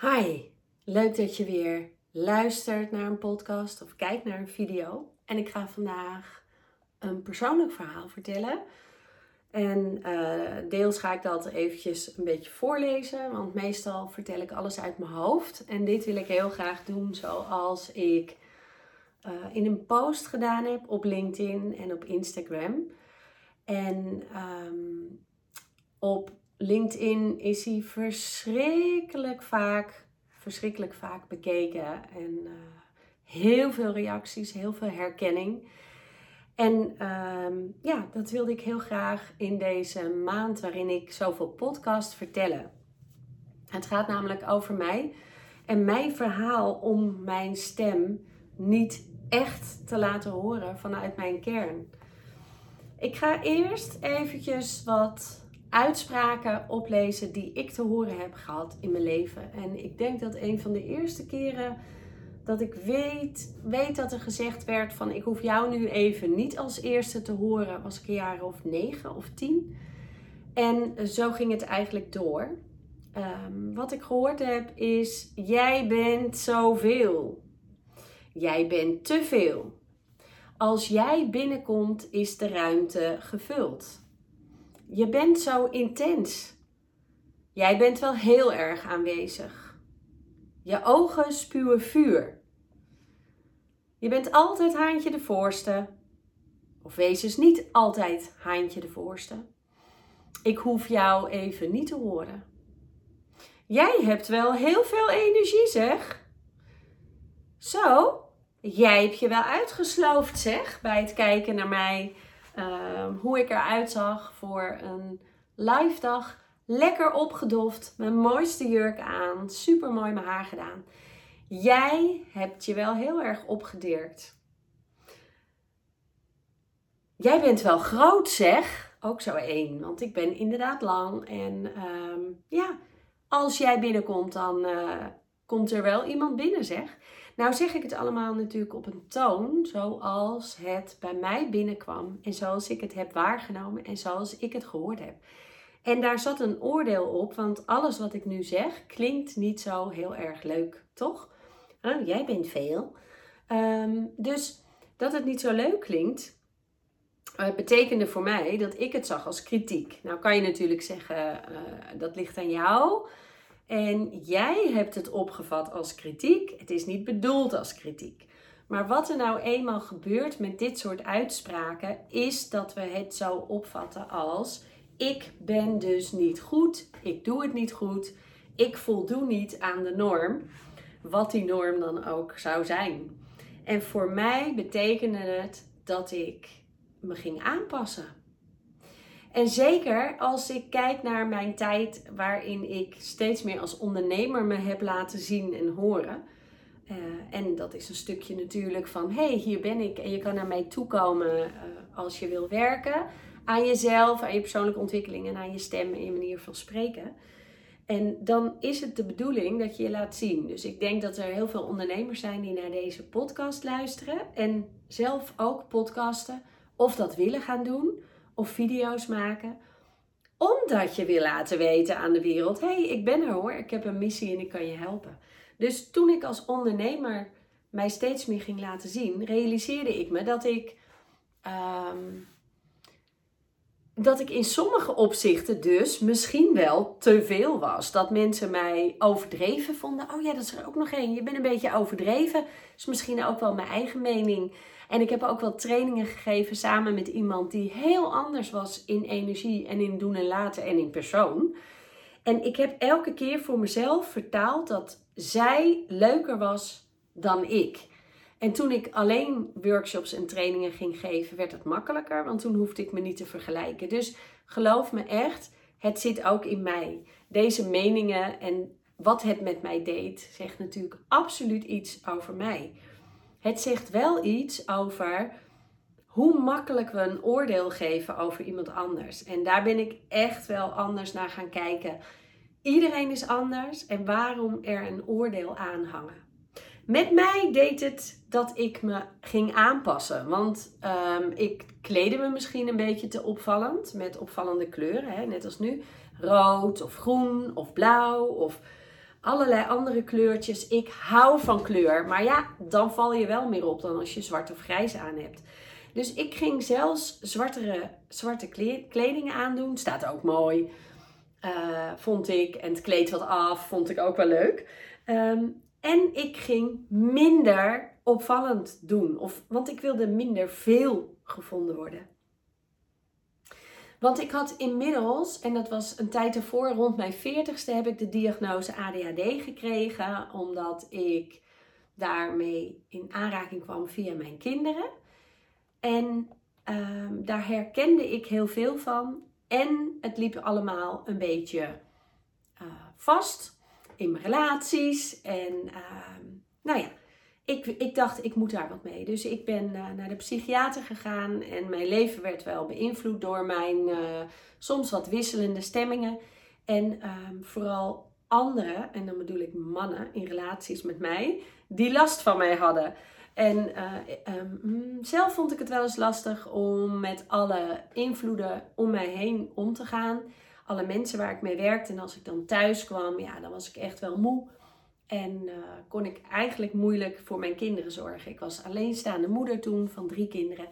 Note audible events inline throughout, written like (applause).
Hi, leuk dat je weer luistert naar een podcast of kijkt naar een video. En ik ga vandaag een persoonlijk verhaal vertellen. En uh, deels ga ik dat eventjes een beetje voorlezen, want meestal vertel ik alles uit mijn hoofd. En dit wil ik heel graag doen zoals ik uh, in een post gedaan heb op LinkedIn en op Instagram. En um, op LinkedIn is hij verschrikkelijk vaak, verschrikkelijk vaak bekeken. En uh, heel veel reacties, heel veel herkenning. En um, ja, dat wilde ik heel graag in deze maand waarin ik zoveel podcast vertellen. Het gaat namelijk over mij en mijn verhaal om mijn stem niet echt te laten horen vanuit mijn kern. Ik ga eerst eventjes wat uitspraken oplezen die ik te horen heb gehad in mijn leven. En ik denk dat een van de eerste keren dat ik weet, weet dat er gezegd werd van ik hoef jou nu even niet als eerste te horen, was ik een jaar of negen of tien. En zo ging het eigenlijk door. Um, wat ik gehoord heb is: jij bent zoveel. Jij bent te veel. Als jij binnenkomt, is de ruimte gevuld. Je bent zo intens. Jij bent wel heel erg aanwezig. Je ogen spuwen vuur. Je bent altijd haantje de voorste. Of wees dus niet altijd haantje de voorste. Ik hoef jou even niet te horen. Jij hebt wel heel veel energie, zeg. Zo, jij hebt je wel uitgesloofd, zeg, bij het kijken naar mij Ehm, hoe ik eruit zag voor een live dag. Lekker opgedoft, mijn mooiste jurk aan, super mooi mijn haar gedaan. Jij hebt je wel heel erg opgedirkt. Jij bent wel groot, zeg. Ook zo één, want ik ben inderdaad lang. En ehm, ja, als jij binnenkomt, dan uh, komt er wel iemand binnen, zeg. Nou zeg ik het allemaal natuurlijk op een toon zoals het bij mij binnenkwam en zoals ik het heb waargenomen en zoals ik het gehoord heb. En daar zat een oordeel op, want alles wat ik nu zeg klinkt niet zo heel erg leuk, toch? jij bent veel. Ehm, dus dat het niet zo leuk klinkt, uh, betekende voor mij dat ik het zag als kritiek. Nou kan je natuurlijk zeggen, uh, dat ligt aan jou. En jij hebt het opgevat als kritiek. Het is niet bedoeld als kritiek. Maar wat er nou eenmaal gebeurt met dit soort uitspraken, is dat we het zo opvatten als: ik ben dus niet goed, ik doe het niet goed, ik voldoe niet aan de norm, wat die norm dan ook zou zijn. En voor mij betekende het dat ik me ging aanpassen. En zeker als ik kijk naar mijn tijd waarin ik steeds meer als ondernemer me heb laten zien en horen. Uh, en dat is een stukje natuurlijk van, hey, hier ben ik en je kan naar mij toekomen uh, als je wil werken. Aan jezelf, aan je persoonlijke ontwikkeling en aan je stem en je manier van spreken. En dan is het de bedoeling dat je je laat zien. Dus ik denk dat er heel veel ondernemers zijn die naar deze podcast luisteren en zelf ook podcasten of dat willen gaan doen of video's maken. Omdat je wil laten weten aan de wereld: hé, hey, ik ben er hoor, ik heb een missie en ik kan je helpen. Dus toen ik als ondernemer mij steeds meer ging laten zien, realiseerde ik me dat ik. Ehm, dat ik in sommige opzichten dus misschien wel te veel was. Dat mensen mij overdreven vonden. Oh ja, dat is er ook nog één. Je bent een beetje overdreven. is misschien ook wel mijn eigen mening. En ik heb ook wel trainingen gegeven samen met iemand die heel anders was in energie en in doen en laten en in persoon. En ik heb elke keer voor mezelf vertaald dat zij leuker was dan ik. En toen ik alleen workshops en trainingen ging geven, werd het makkelijker, want toen hoefde ik me niet te vergelijken. Dus geloof me echt, het zit ook in mij. Deze meningen en wat het met mij deed, zegt natuurlijk absoluut iets over mij. Het zegt wel iets over hoe makkelijk we een oordeel geven over iemand anders. En daar ben ik echt wel anders naar gaan kijken. Iedereen is anders en waarom er een oordeel aan hangen. Met mij deed het dat ik me ging aanpassen. Want um, ik kleedde me misschien een beetje te opvallend. Met opvallende kleuren, hè? net als nu. Rood of groen of blauw of allerlei andere kleurtjes. Ik hou van kleur. Maar ja, dan val je wel meer op dan als je zwart of grijs aan hebt. Dus ik ging zelfs zwartere, zwarte kleding aandoen. Staat ook mooi, uh, vond ik. En het kleed wat af, vond ik ook wel leuk. Ehm, en ik ging minder opvallend doen. Of, want ik wilde minder veel gevonden worden. Want ik had inmiddels, en dat was een tijd ervoor, rond mijn 40ste, heb ik de diagnose ADHD gekregen. Omdat ik daarmee in aanraking kwam via mijn kinderen. En ehm, daar herkende ik heel veel van. En het liep allemaal een beetje uh, vast in mijn relaties. En ehm, nou ja, ik, ik dacht, ik moet daar wat mee. Dus ik ben uh, naar de psychiater gegaan. En mijn leven werd wel beïnvloed door mijn uh, soms wat wisselende stemmingen. En um, vooral anderen, en dan bedoel ik mannen in relaties met mij, die last van mij hadden. En uh, um, zelf vond ik het wel eens lastig om met alle invloeden om mij heen om te gaan. Alle mensen waar ik mee werkte. En als ik dan thuis kwam, ja, dan was ik echt wel moe. En uh, kon ik eigenlijk moeilijk voor mijn kinderen zorgen. Ik was alleenstaande moeder toen van drie kinderen.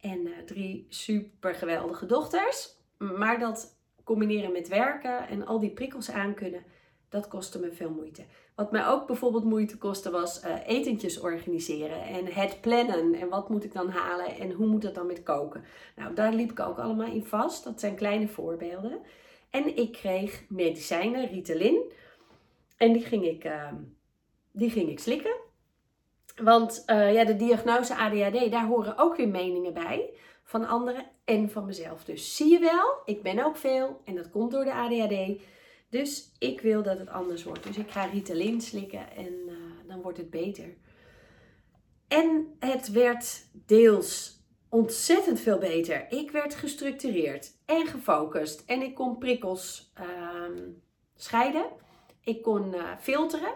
En uh, drie super geweldige dochters. Maar dat combineren met werken en al die prikkels aankunnen, dat kostte me veel moeite. Wat mij ook bijvoorbeeld moeite kostte was uh, etentjes organiseren en het plannen. En wat moet ik dan halen en hoe moet dat dan met koken? Nou, daar liep ik ook allemaal in vast. Dat zijn kleine voorbeelden. En ik kreeg medicijnen, Ritalin. En die ging ik, uh, die ging ik slikken. Want uh, ja, de diagnose ADHD, daar horen ook weer meningen bij. Van anderen en van mezelf. Dus zie je wel, ik ben ook veel. En dat komt door de ADHD. Dus ik wil dat het anders wordt. Dus ik ga Ritalin slikken en uh, dan wordt het beter. En het werd deels ontzettend veel beter. Ik werd gestructureerd en gefocust. En ik kon prikkels uh, scheiden. Ik kon uh, filteren.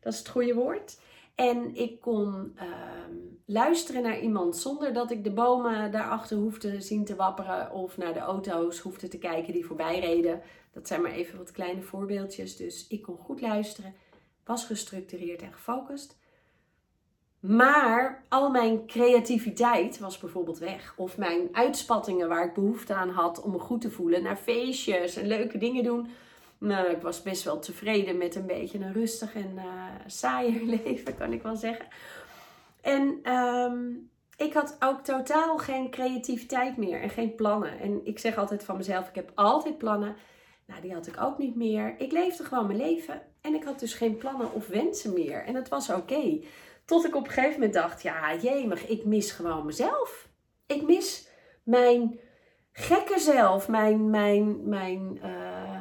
Dat is het goede woord. En ik kon uh, luisteren naar iemand zonder dat ik de bomen daarachter hoefde zien te wapperen. Of naar de auto's hoefde te kijken die voorbij reden. Dat zijn maar even wat kleine voorbeeldjes. Dus ik kon goed luisteren, was gestructureerd en gefocust. Maar al mijn creativiteit was bijvoorbeeld weg. Of mijn uitspattingen waar ik behoefte aan had om me goed te voelen. Naar feestjes en leuke dingen doen. Nou, ik was best wel tevreden met een beetje een rustig en uh, saaier (laughs) leven, kan ik wel zeggen. En um, ik had ook totaal geen creativiteit meer en geen plannen. En ik zeg altijd van mezelf, ik heb altijd plannen. Nou, die had ik ook niet meer. Ik leefde gewoon mijn leven en ik had dus geen plannen of wensen meer. En dat was oké. Tot ik op een gegeven moment dacht, ja jemig, ik mis gewoon mezelf. Ik mis mijn gekke zelf, mijn, mijn, mijn uh,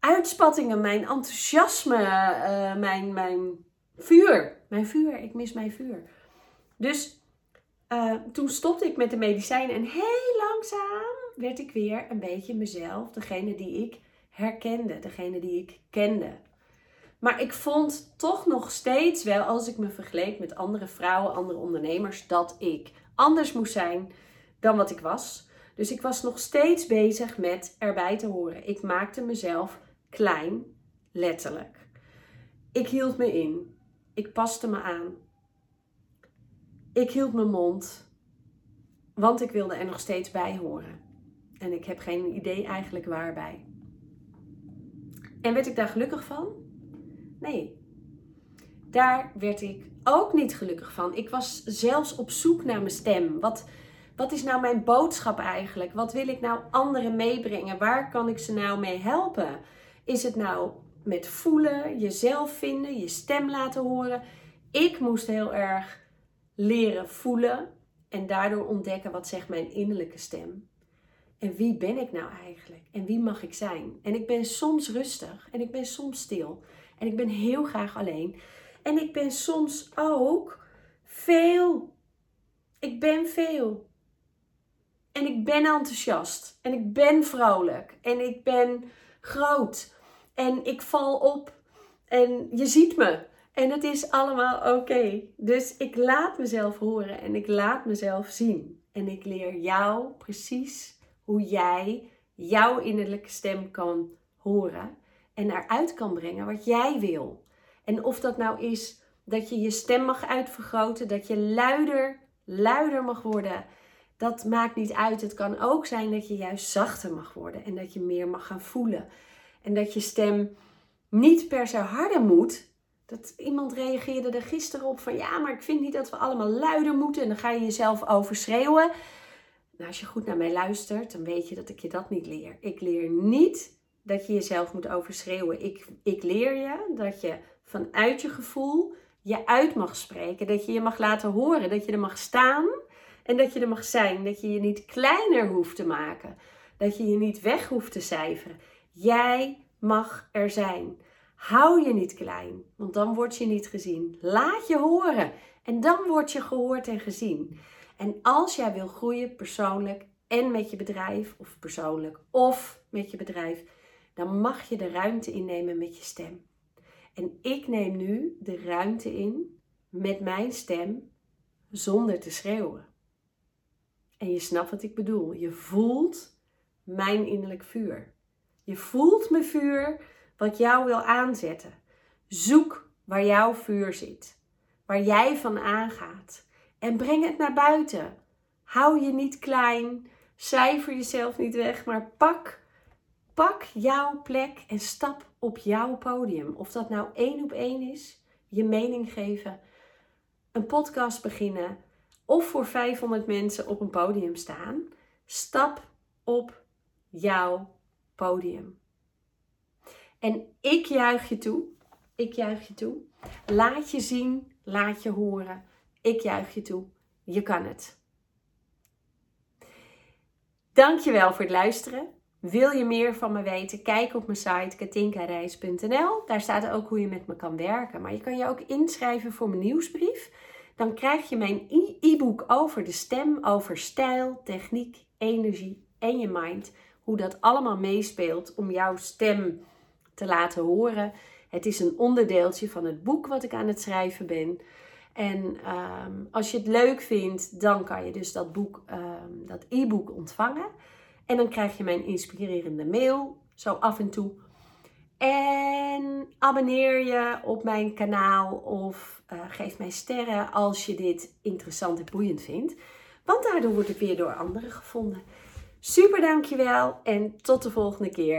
uitspattingen, mijn enthousiasme, uh, mijn, mijn vuur. Mijn vuur, ik mis mijn vuur. Dus uh, toen stopte ik met de medicijnen en heel langzaam werd ik weer een beetje mezelf, degene die ik herkende, degene die ik kende. Maar ik vond toch nog steeds wel, als ik me vergeleek met andere vrouwen, andere ondernemers, dat ik anders moest zijn dan wat ik was. Dus ik was nog steeds bezig met erbij te horen. Ik maakte mezelf klein, letterlijk. Ik hield me in. Ik paste me aan. Ik hield mijn mond, want ik wilde er nog steeds bij horen. En ik heb geen idee eigenlijk waarbij. En werd ik daar gelukkig van? Nee. Daar werd ik ook niet gelukkig van. Ik was zelfs op zoek naar mijn stem. Wat, wat is nou mijn boodschap eigenlijk? Wat wil ik nou anderen meebrengen? Waar kan ik ze nou mee helpen? Is het nou met voelen, jezelf vinden, je stem laten horen? Ik moest heel erg leren voelen en daardoor ontdekken wat zegt mijn innerlijke stem. En wie ben ik nou eigenlijk? En wie mag ik zijn? En ik ben soms rustig en ik ben soms stil. En ik ben heel graag alleen. En ik ben soms ook veel. Ik ben veel. En ik ben enthousiast. En ik ben vrolijk. En ik ben groot. En ik val op. En je ziet me. En het is allemaal oké. Dus ik laat mezelf horen en ik laat mezelf zien. En ik leer jou precies hoe jij jouw innerlijke stem kan horen en eruit kan brengen wat jij wil. En of dat nou is dat je je stem mag uitvergroten, dat je luider, luider mag worden. Dat maakt niet uit. Het kan ook zijn dat je juist zachter mag worden en dat je meer mag gaan voelen. En dat je stem niet per se harder moet. Dat iemand reageerde er gisteren op van ja, maar ik vind niet dat we allemaal luider moeten. En dan ga je jezelf overschreeuwen. Nou, als je goed naar mij luistert, dan weet je dat ik je dat niet leer. Ik leer niet dat je jezelf moet overschreeuwen. Ik, ik leer je dat je vanuit je gevoel je uit mag spreken. Dat je je mag laten horen. Dat je er mag staan en dat je er mag zijn. Dat je je niet kleiner hoeft te maken. Dat je je niet weg hoeft te cijferen. Jij mag er zijn. Hou je niet klein, want dan word je niet gezien. Laat je horen en dan word je gehoord en gezien. En als jij wil groeien persoonlijk en met je bedrijf, of persoonlijk of met je bedrijf, dan mag je de ruimte innemen met je stem. En ik neem nu de ruimte in met mijn stem zonder te schreeuwen. En je snapt wat ik bedoel. Je voelt mijn innerlijk vuur. Je voelt mijn vuur wat jou wil aanzetten. Zoek waar jouw vuur zit, waar jij van aangaat. En breng het naar buiten. Hou je niet klein, cijfer jezelf niet weg, maar pak, pak jouw plek en stap op jouw podium. Of dat nou één op één is, je mening geven, een podcast beginnen of voor 500 mensen op een podium staan. Stap op jouw podium. En ik juich je toe. Ik juich je toe. Laat je zien, laat je horen. Ik juich je toe. Je kan het. Dankjewel voor het luisteren. Wil je meer van me weten? Kijk op mijn site katinkareis.nl. Daar staat ook hoe je met me kan werken. Maar je kan je ook inschrijven voor mijn nieuwsbrief. Dan krijg je mijn e-book over de stem, over stijl, techniek, energie en je mind. Hoe dat allemaal meespeelt om jouw stem te laten horen. Het is een onderdeeltje van het boek wat ik aan het schrijven ben. En ehm, als je het leuk vindt, dan kan je dus dat boek, um, dat e-book ontvangen. En dan krijg je mijn inspirerende mail, zo af en toe. En abonneer je op mijn kanaal of uh, geef mij sterren als je dit interessant en boeiend vindt. Want daardoor word ik weer door anderen gevonden. Super dankjewel en tot de volgende keer.